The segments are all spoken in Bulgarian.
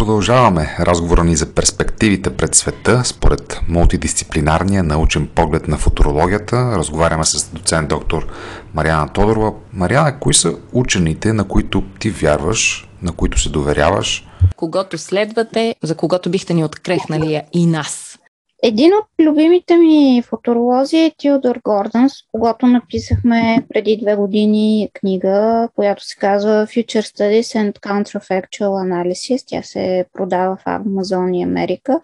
продължаваме разговора ни за перспективите пред света според мултидисциплинарния научен поглед на футурологията. Разговаряме с доцент доктор Мариана Тодорова. Мариана, кои са учените, на които ти вярваш, на които се доверяваш? Когато следвате, за когото бихте ни открехнали и нас. Един от любимите ми футуролози е Тилдор Гордънс, когато написахме преди две години книга, която се казва Future Studies and Counterfactual Analysis. Тя се продава в Амазон и Америка.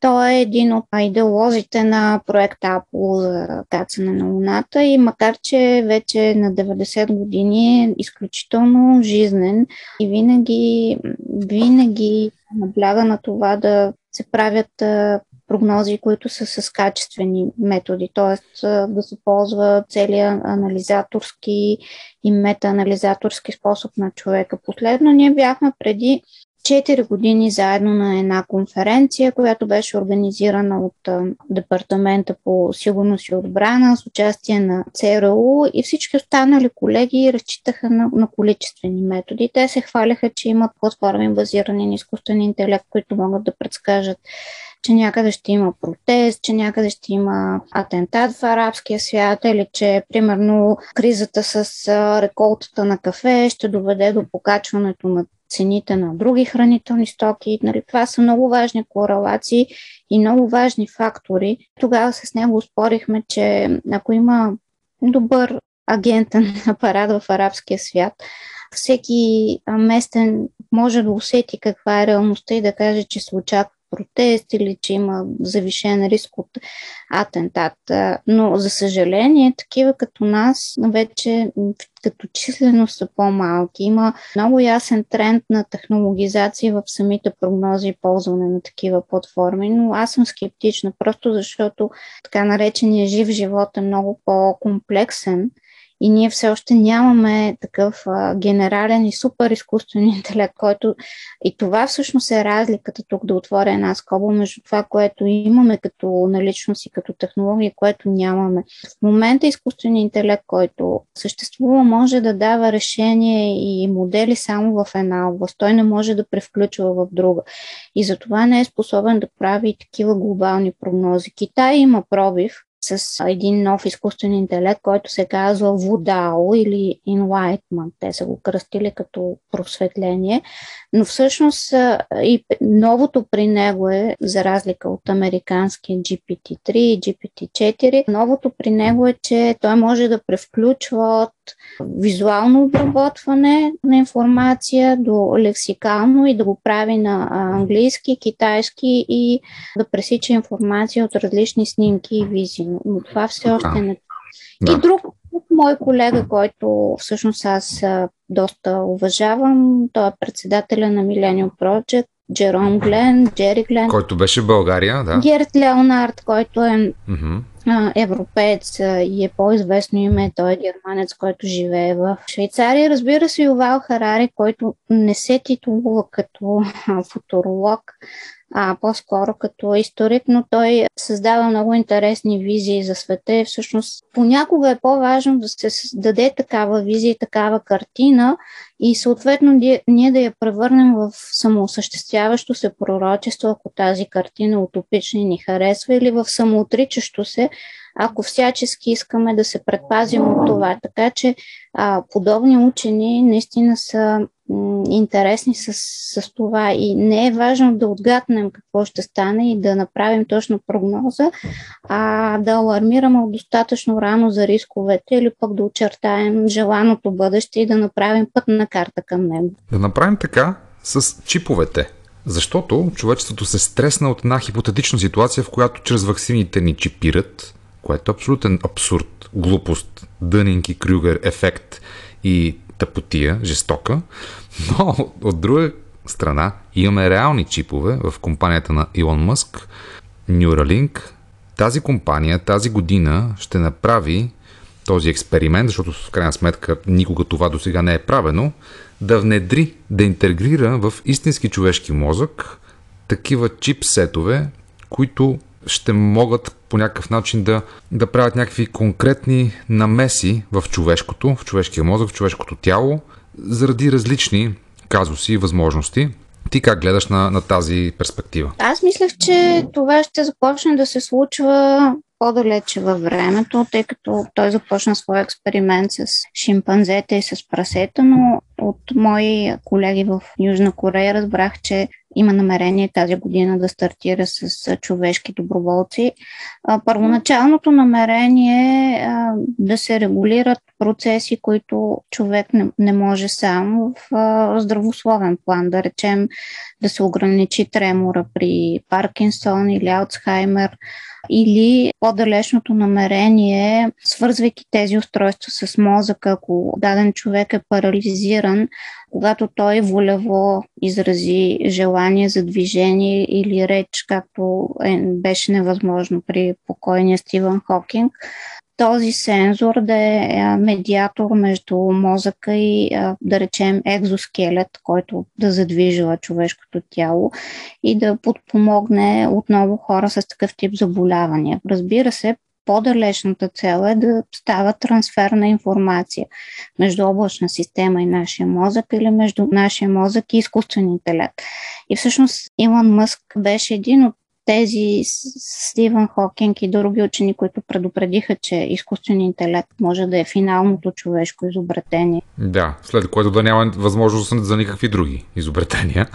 Той е един от идеолозите на проекта Apple за кацане на Луната и макар, че вече на 90 години е изключително жизнен и винаги, винаги набляга на това да се правят прогнози, които са с качествени методи, т.е. да се ползва целият анализаторски и метаанализаторски способ на човека. Последно ние бяхме преди 4 години заедно на една конференция, която беше организирана от Департамента по сигурност и отбрана с участие на ЦРУ и всички останали колеги разчитаха на, на количествени методи. Те се хваляха, че имат платформи базирани на изкуствен интелект, които могат да предскажат че някъде ще има протест, че някъде ще има атентат в арабския свят или че, примерно, кризата с реколтата на кафе ще доведе до покачването на цените на други хранителни стоки. Нали, това са много важни корелации и много важни фактори. Тогава с него спорихме, че ако има добър агентен апарат в арабския свят, всеки местен може да усети каква е реалността и да каже, че се очаква протест или че има завишен риск от атентат. Но, за съжаление, такива като нас вече като числено са по-малки. Има много ясен тренд на технологизация в самите прогнози и ползване на такива платформи, но аз съм скептична, просто защото така наречения жив живот е много по-комплексен и ние все още нямаме такъв а, генерален и супер изкуствен интелект, който и това всъщност е разликата тук да отворя една скоба между това, което имаме като наличност и като технология, което нямаме. В момента изкуственият интелект, който съществува, може да дава решение и модели само в една област. Той не може да превключва в друга. И затова не е способен да прави такива глобални прогнози. Китай има пробив, с един нов изкуствен интелект, който се казва Вудао или Enlightenment. Те са го кръстили като просветление. Но всъщност и новото при него е, за разлика от американския GPT-3 и GPT-4, новото при него е, че той може да превключва визуално обработване на информация до лексикално и да го прави на английски, китайски и да пресича информация от различни снимки и визии. Но това все още не. Да. И друг мой колега, който всъщност аз доста уважавам, той е председателя на Millennium Project, Джером Глен, Джери Глен. Който беше в България, да. Герт Леонард, който е mm-hmm. Европеец и е по-известно име. Той е германец, който живее в Швейцария. Разбира се, Ювал Харари, който не се титулува като футуролог, а по-скоро като историк, но той създава много интересни визии за света и всъщност понякога е по-важно да се даде такава визия, такава картина и съответно ние да я превърнем в самоосъществяващо се пророчество, ако тази картина утопична ни харесва, или в самоотричащо се, ако всячески искаме да се предпазим от това. Така че а, подобни учени наистина са интересни с, с това и не е важно да отгаднем какво ще стане и да направим точно прогноза, а да алармираме достатъчно рано за рисковете или пък да очертаем желаното бъдеще и да направим пътна карта към него. Да направим така с чиповете. Защото човечеството се стресна от една хипотетична ситуация, в която чрез ваксините ни чипират, което е абсолютен абсурд, глупост, дънинки, крюгер, ефект и тъпотия, жестока. Но от друга страна имаме реални чипове в компанията на Илон Мъск, Neuralink. Тази компания тази година ще направи този експеримент, защото в крайна сметка никога това до сега не е правено, да внедри, да интегрира в истински човешки мозък такива чипсетове, които ще могат по някакъв начин да, да правят някакви конкретни намеси в човешкото, в човешкия мозък, в човешкото тяло, заради различни казуси и възможности. Ти как гледаш на, на тази перспектива? Аз мислех, че това ще започне да се случва по-далече във времето, тъй като той започна своя експеримент с шимпанзета и с прасета, но от мои колеги в Южна Корея разбрах, че има намерение тази година да стартира с човешки доброволци. Първоначалното намерение е да се регулират процеси, които човек не, може сам в здравословен план, да речем да се ограничи тремора при Паркинсон или Алцхаймер, или по-далечното намерение, свързвайки тези устройства с мозъка, ако даден човек е парализиран, когато той волево изрази желание за движение или реч, както е, беше невъзможно при покойния Стивън Хокинг, този сензор да е, медиатор между мозъка и, да речем, екзоскелет, който да задвижва човешкото тяло и да подпомогне отново хора с такъв тип заболявания. Разбира се, по-далечната цел е да става трансфер на информация между облачна система и нашия мозък или между нашия мозък и изкуствен интелект. И всъщност Илон Мъск беше един от тези Стивън Хокинг и други учени, които предупредиха, че изкуственият интелект може да е финалното човешко изобретение. Да, след което да няма възможност за никакви други изобретения.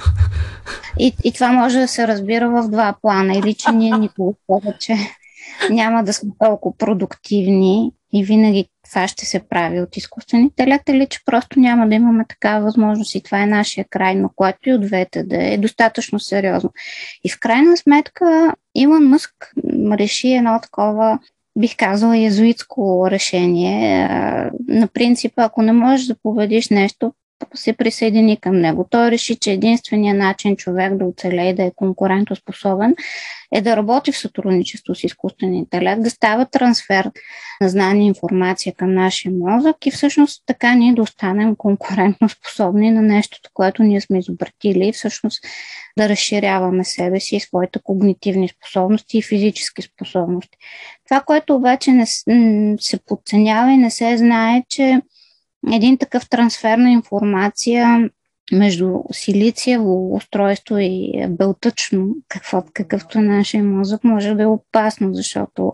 И, и това може да се разбира в два плана. Или че ние никога повече няма да сме толкова продуктивни и винаги това ще се прави от изкуствен интелект или че просто няма да имаме такава възможност и това е нашия край, но което и от двете да е достатъчно сериозно. И в крайна сметка Илон Мъск реши едно такова бих казала, езуитско решение. На принципа, ако не можеш да победиш нещо, се присъедини към него. Той реши, че единственият начин човек да оцелее и да е конкурентоспособен е да работи в сътрудничество с изкуствен интелект, да става трансфер на знание и информация към нашия мозък и всъщност така ние да останем конкурентно способни на нещото, което ние сме изобретили и всъщност да разширяваме себе си и своите когнитивни способности и физически способности. Това, което обаче не се подценява и не се знае, че един такъв трансфер на информация между силициево устройство и белтъчно, какво, какъвто е нашия мозък, може да е опасно, защото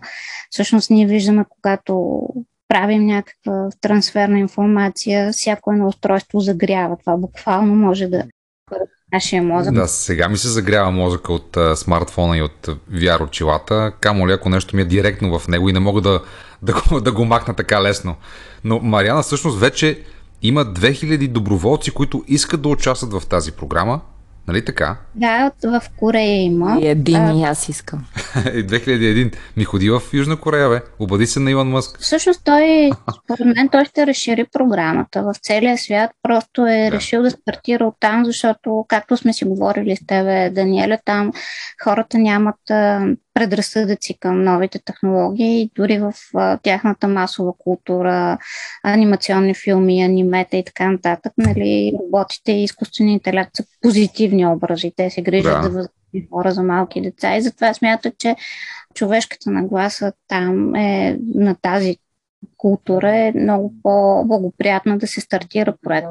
всъщност ние виждаме, когато правим някаква трансферна информация, всяко едно устройство загрява. Това буквално може да нашия мозък. Да, сега ми се загрява мозъка от а, смартфона и от VR очилата, камо ли ако нещо ми е директно в него и не мога да, да, го, да го махна така лесно. Но Мариана всъщност вече има 2000 доброволци, които искат да участват в тази програма Нали така? Да, в Корея има. И един и аз искам. 2001 ми ходи в Южна Корея, бе. Обади се на Иван Мъск. Всъщност той, според мен, той ще разшири програмата в целия свят. Просто е да. решил да стартира от там, защото, както сме си говорили с тебе, Даниеля, там хората нямат предразсъдъци към новите технологии, дори в а, тяхната масова култура, анимационни филми, анимета и така нататък, нали, роботите и изкуственият интелект са позитивни образи. Те се грижат да. за възрастни хора, за малки деца и затова смятат, че човешката нагласа там е на тази култура е много по-благоприятна да се стартира проект.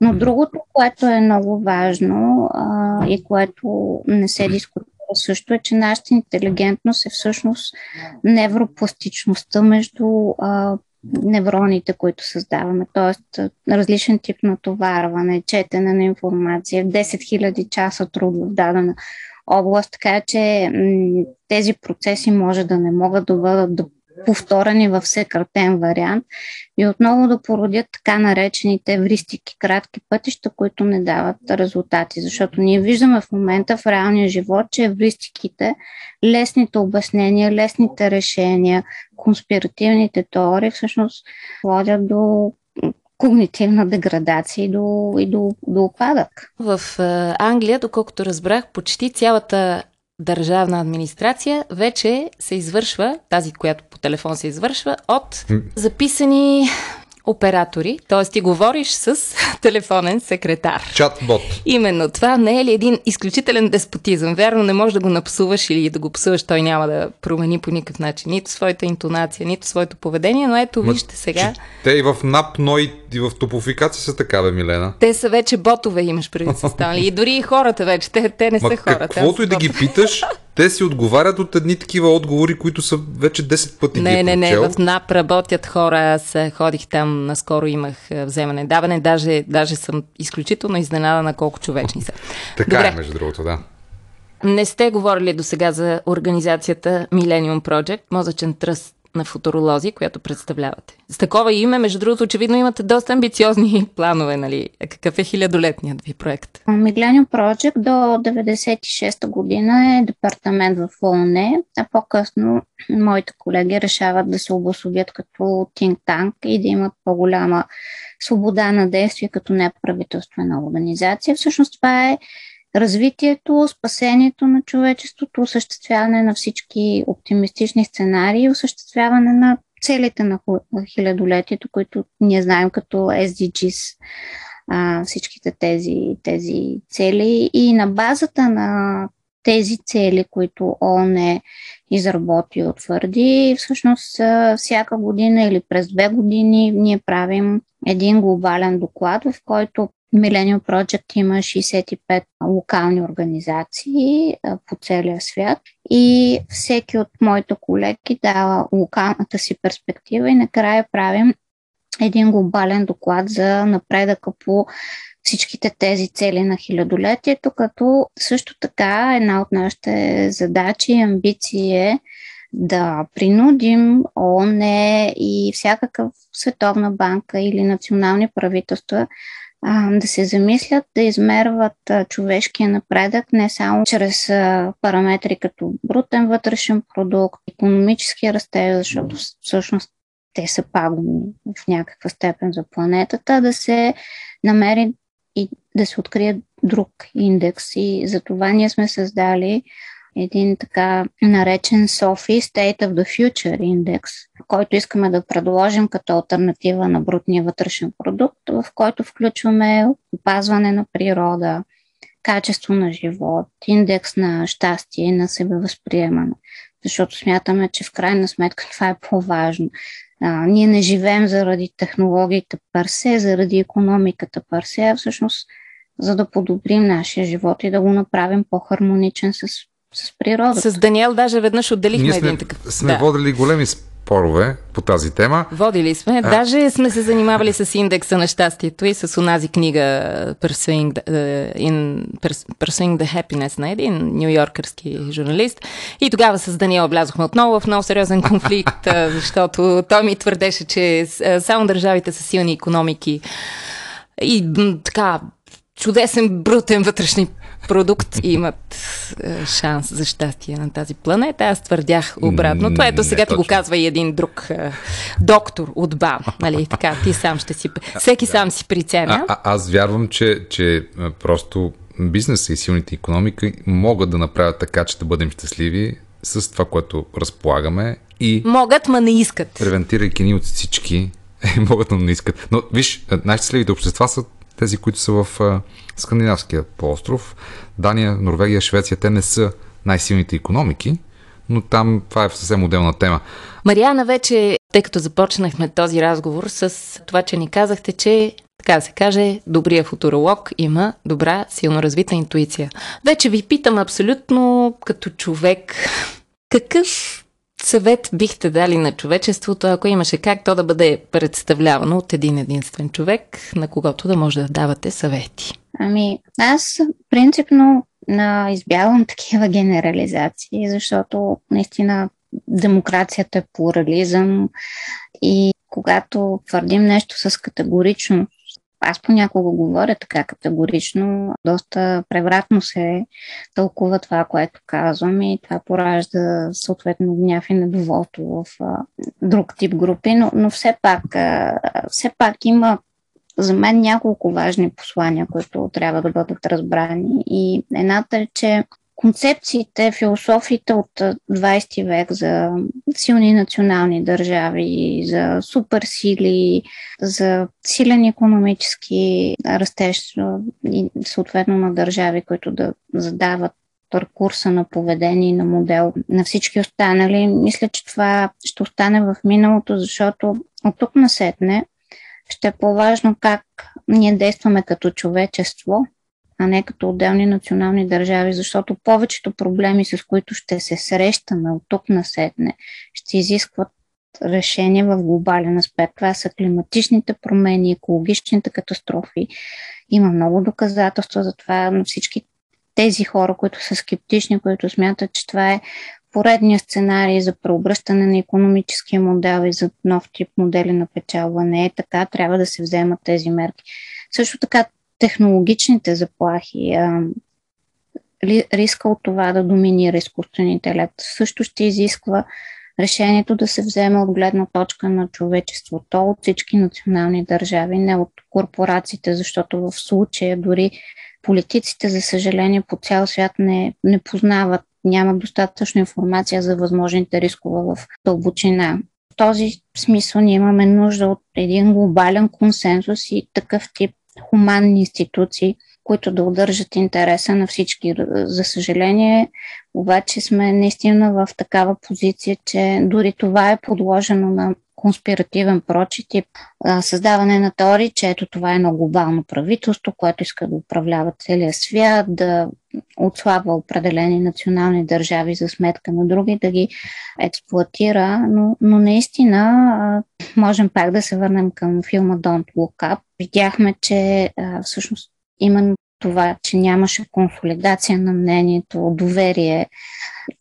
Но другото, което е много важно а, и което не се дискутира също е, че нашата интелигентност е всъщност невропластичността между а, невроните, които създаваме, т.е. различен тип натоварване, четене на информация, 10 000 часа труд в дадена област, така че м- тези процеси може да не могат да бъдат повторени в съкратен вариант и отново да породят така наречените вристики, кратки пътища, които не дават резултати. Защото ние виждаме в момента в реалния живот, че евристиките, лесните обяснения, лесните решения, конспиративните теории всъщност водят до когнитивна деградация и до, и до, до опадък. В Англия, доколкото разбрах, почти цялата държавна администрация вече се извършва, тази, която по телефон се извършва, от записани оператори, т.е. ти говориш с телефонен секретар. Чат-бот. Именно това не е ли един изключителен деспотизъм? Вярно, не можеш да го напсуваш или да го псуваш, той няма да промени по никакъв начин нито своята интонация, нито своето поведение, но ето вижте сега. Те и в НАП, но и, и в топофикация са такава, Милена. Те са вече ботове, имаш преди се станали. И дори и хората вече, те, те не Ма са хора. каквото и да ги питаш, те си отговарят от едни такива отговори, които са вече 10 пъти Не, ги не, не, прочел. в НАП работят хора. Аз е, ходих там, наскоро имах е, вземане даване. Даже, даже съм изключително изненадана колко човечни са. Така Добре. е, между другото, да. Не сте говорили до сега за организацията Millennium Project, мозъчен тръст на футуролози, която представлявате. С такова име, между другото, очевидно имате доста амбициозни планове, нали? Какъв е хилядолетният ви проект? Millennium Project до 96-та година е департамент в ООН, а по-късно моите колеги решават да се обособят като think tank и да имат по-голяма свобода на действие като неправителствена организация. Всъщност това е развитието, спасението на човечеството, осъществяване на всички оптимистични сценарии, осъществяване на целите на хилядолетието, които ние знаем като SDGs, а, всичките тези, тези цели. И на базата на тези цели, които ООН е изработи и утвърди, всъщност всяка година или през две години ние правим един глобален доклад, в който Millennium Project има 65 локални организации по целия свят. И всеки от моите колеги дава локалната си перспектива и накрая правим един глобален доклад за напредъка по всичките тези цели на хилядолетието, като също така една от нашите задачи и амбиции е да принудим ООН и всякакъв Световна банка или национални правителства да се замислят да измерват човешкия напредък не само чрез параметри като брутен вътрешен продукт, економически растеж, защото всъщност те са пагубни в някаква степен за планетата, да се намери и да се открие друг индекс. И за това ние сме създали един така наречен SOFI State of the Future Index, който искаме да предложим като альтернатива на брутния вътрешен продукт, в който включваме опазване на природа, качество на живот, индекс на щастие и на себевъзприемане. Защото смятаме, че в крайна сметка това е по-важно. А, ние не живеем заради технологиите парсе, заради економиката парсе, а всъщност за да подобрим нашия живот и да го направим по-хармоничен с с природата. С Даниел даже веднъж отделихме Ние сме, един такъв. сме да. водили големи спорове по тази тема. Водили сме. А... Даже сме се занимавали с индекса на щастието и с онази книга Pursuing the, in, Pursuing the Happiness на един нью-йоркърски журналист. И тогава с Даниел влязохме отново в много сериозен конфликт, защото той ми твърдеше, че само държавите с силни економики и така чудесен брутен вътрешни продукт имат е, шанс за щастие на тази планета. Аз твърдях обратно. Това ето сега ти го казва и един друг е, доктор от БАМ. Нали, така, ти сам ще си... Всеки сам си приценя. А, а, аз вярвам, че, че просто бизнеса и силните економики могат да направят така, че да бъдем щастливи с това, което разполагаме и... Могат, ма не искат. Превентирайки ни от всички, могат, но не искат. Но виж, най-щастливите общества са тези, които са в скандинавския полуостров. Дания, Норвегия, Швеция, те не са най-силните економики, но там това е съвсем отделна тема. Мариана вече, тъй като започнахме този разговор с това, че ни казахте, че така да се каже, добрия футуролог има добра, силно развита интуиция. Вече ви питам абсолютно като човек, какъв съвет бихте дали на човечеството, ако имаше как то да бъде представлявано от един единствен човек, на когото да може да давате съвети? Ами, аз принципно на, избягвам такива генерализации, защото наистина демокрацията е плурализъм и когато твърдим нещо с категоричност, аз понякога говоря така категорично, доста превратно се тълкува това, което казвам и това поражда съответно гняв и недоволство в а, друг тип групи, но, но все, пак, а, все пак има за мен няколко важни послания, които трябва да бъдат разбрани. И едната е, че концепциите, философиите от 20 век за силни национални държави, за суперсили, за силен економически растеж и съответно на държави, които да задават курса на поведение и на модел на всички останали. Мисля, че това ще остане в миналото, защото от тук насетне ще е по-важно как ние действаме като човечество, а не като отделни национални държави, защото повечето проблеми, с които ще се срещаме от тук насетне, ще изискват решения в глобален аспект. Това са климатичните промени, екологичните катастрофи. Има много доказателства за това на всички тези хора, които са скептични, които смятат, че това е поредния сценарий за преобръщане на економическия модел и за нов тип модели на печалба. Не е така, трябва да се вземат тези мерки. Също така технологичните заплахи, риска от това да доминира изкуствен интелект също ще изисква решението да се вземе от гледна точка на човечеството, от всички национални държави, не от корпорациите, защото в случая дори политиците, за съжаление, по цял свят не, не познават, нямат достатъчно информация за възможните рискове в дълбочина. В този смисъл ние имаме нужда от един глобален консенсус и такъв тип хуманни институции, които да удържат интереса на всички. За съжаление, обаче сме наистина в такава позиция, че дори това е подложено на конспиративен прочит и създаване на теории, че ето това е едно глобално правителство, което иска да управлява целия свят, да отслабва определени национални държави за сметка на други, да ги експлуатира, но, но наистина можем пак да се върнем към филма Don't Look Up. Видяхме, че всъщност именно това, че нямаше консолидация на мнението, доверие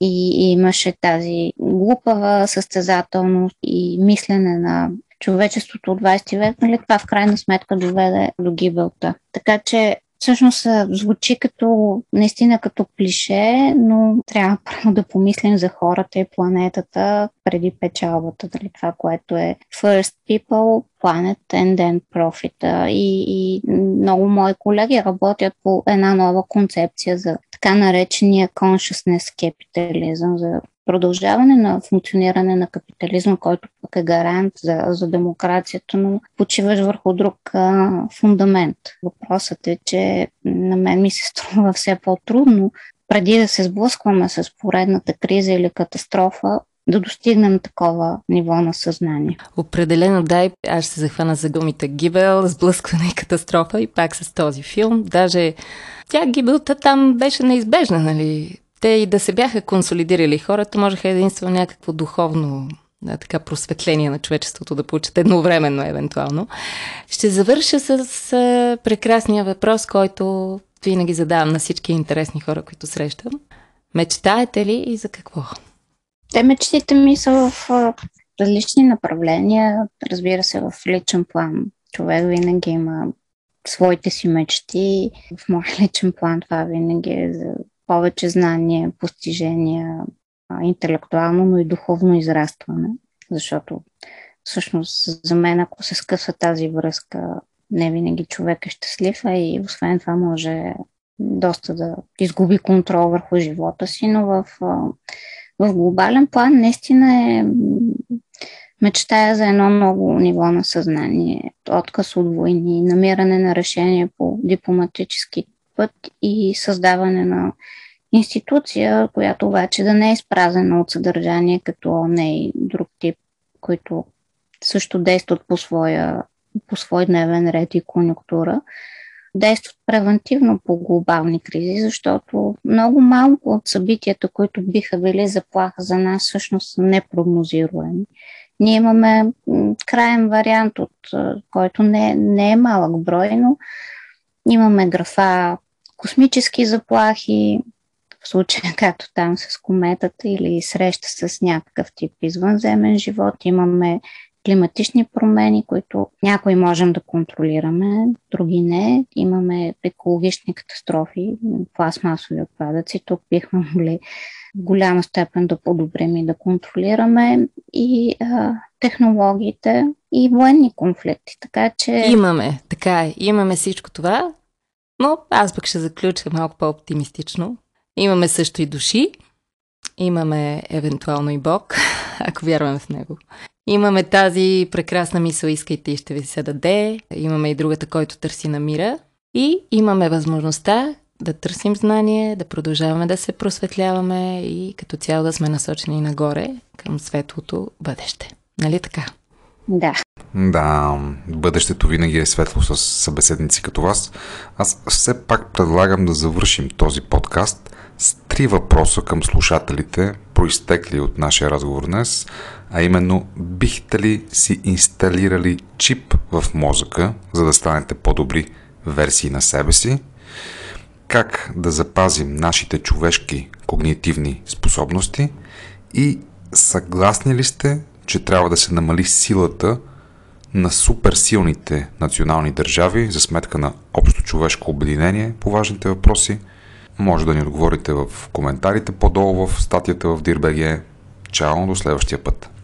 и, и имаше тази глупава състезателност и мислене на човечеството от 20 век, нали, това в крайна сметка доведе до гибелта. Така че всъщност звучи като наистина като клише, но трябва първо да помислим за хората и планетата преди печалбата, дали това, което е first people, planet and then profit. И, и много мои колеги работят по една нова концепция за така наречения consciousness capitalism, за продължаване на функциониране на капитализма, който пък е гарант за, за демокрацията, но почиваш върху друг а, фундамент. Въпросът е, че на мен ми се струва все по-трудно преди да се сблъскваме с поредната криза или катастрофа, да достигнем такова ниво на съзнание. Определено дай, аз се захвана за думите гибел, сблъскване и катастрофа и пак с този филм. Даже тя гибелта там беше неизбежна, нали? Те и да се бяха консолидирали хората, можеха единствено някакво духовно да, така просветление на човечеството да получат едновременно, евентуално. Ще завърша с, с прекрасния въпрос, който винаги задавам на всички интересни хора, които срещам. Мечтаете ли и за какво? Те мечтите ми са в различни направления. Разбира се, в личен план. Човек винаги има своите си мечти. В моя личен план това винаги е за повече знания, постижения, интелектуално, но и духовно израстване. Защото всъщност за мен, ако се скъса тази връзка, не винаги човек е щастлив, а и освен това може доста да изгуби контрол върху живота си, но в, в глобален план наистина е мечтая за едно много ниво на съзнание, отказ от войни, намиране на решение по дипломатически път и създаване на институция, която обаче да не е изпразена от съдържание, като не и друг тип, които също действат по, своя, по свой дневен ред и конюнктура, действат превентивно по глобални кризи, защото много малко от събитията, които биха били заплаха за нас, всъщност са непрогнозируеми. Ние имаме краен вариант, от който не, не е малък брой, но имаме графа космически заплахи, в случая както там с кометата или среща с някакъв тип извънземен живот. Имаме климатични промени, които някои можем да контролираме, други не. Имаме екологични катастрофи, пластмасови отпадъци. Тук бихме могли в голяма степен да подобрим и да контролираме и а, технологиите и военни конфликти. Така че. Имаме, така е. Имаме всичко това, но аз пък ще заключа малко по-оптимистично. Имаме също и души. Имаме евентуално и Бог, ако вярваме в Него. Имаме тази прекрасна мисъл, искайте и ще ви се даде. Имаме и другата, който търси на мира. И имаме възможността да търсим знание, да продължаваме да се просветляваме и като цяло да сме насочени нагоре към светлото бъдеще. Нали така? Да. Да, бъдещето винаги е светло с събеседници като вас. Аз все пак предлагам да завършим този подкаст с три въпроса към слушателите, проистекли от нашия разговор днес, а именно бихте ли си инсталирали чип в мозъка, за да станете по-добри версии на себе си? Как да запазим нашите човешки когнитивни способности? И съгласни ли сте, че трябва да се намали силата на суперсилните национални държави за сметка на общо човешко обединение по важните въпроси? Може да ни отговорите в коментарите по-долу в статията в DIRBG. Чао, до следващия път!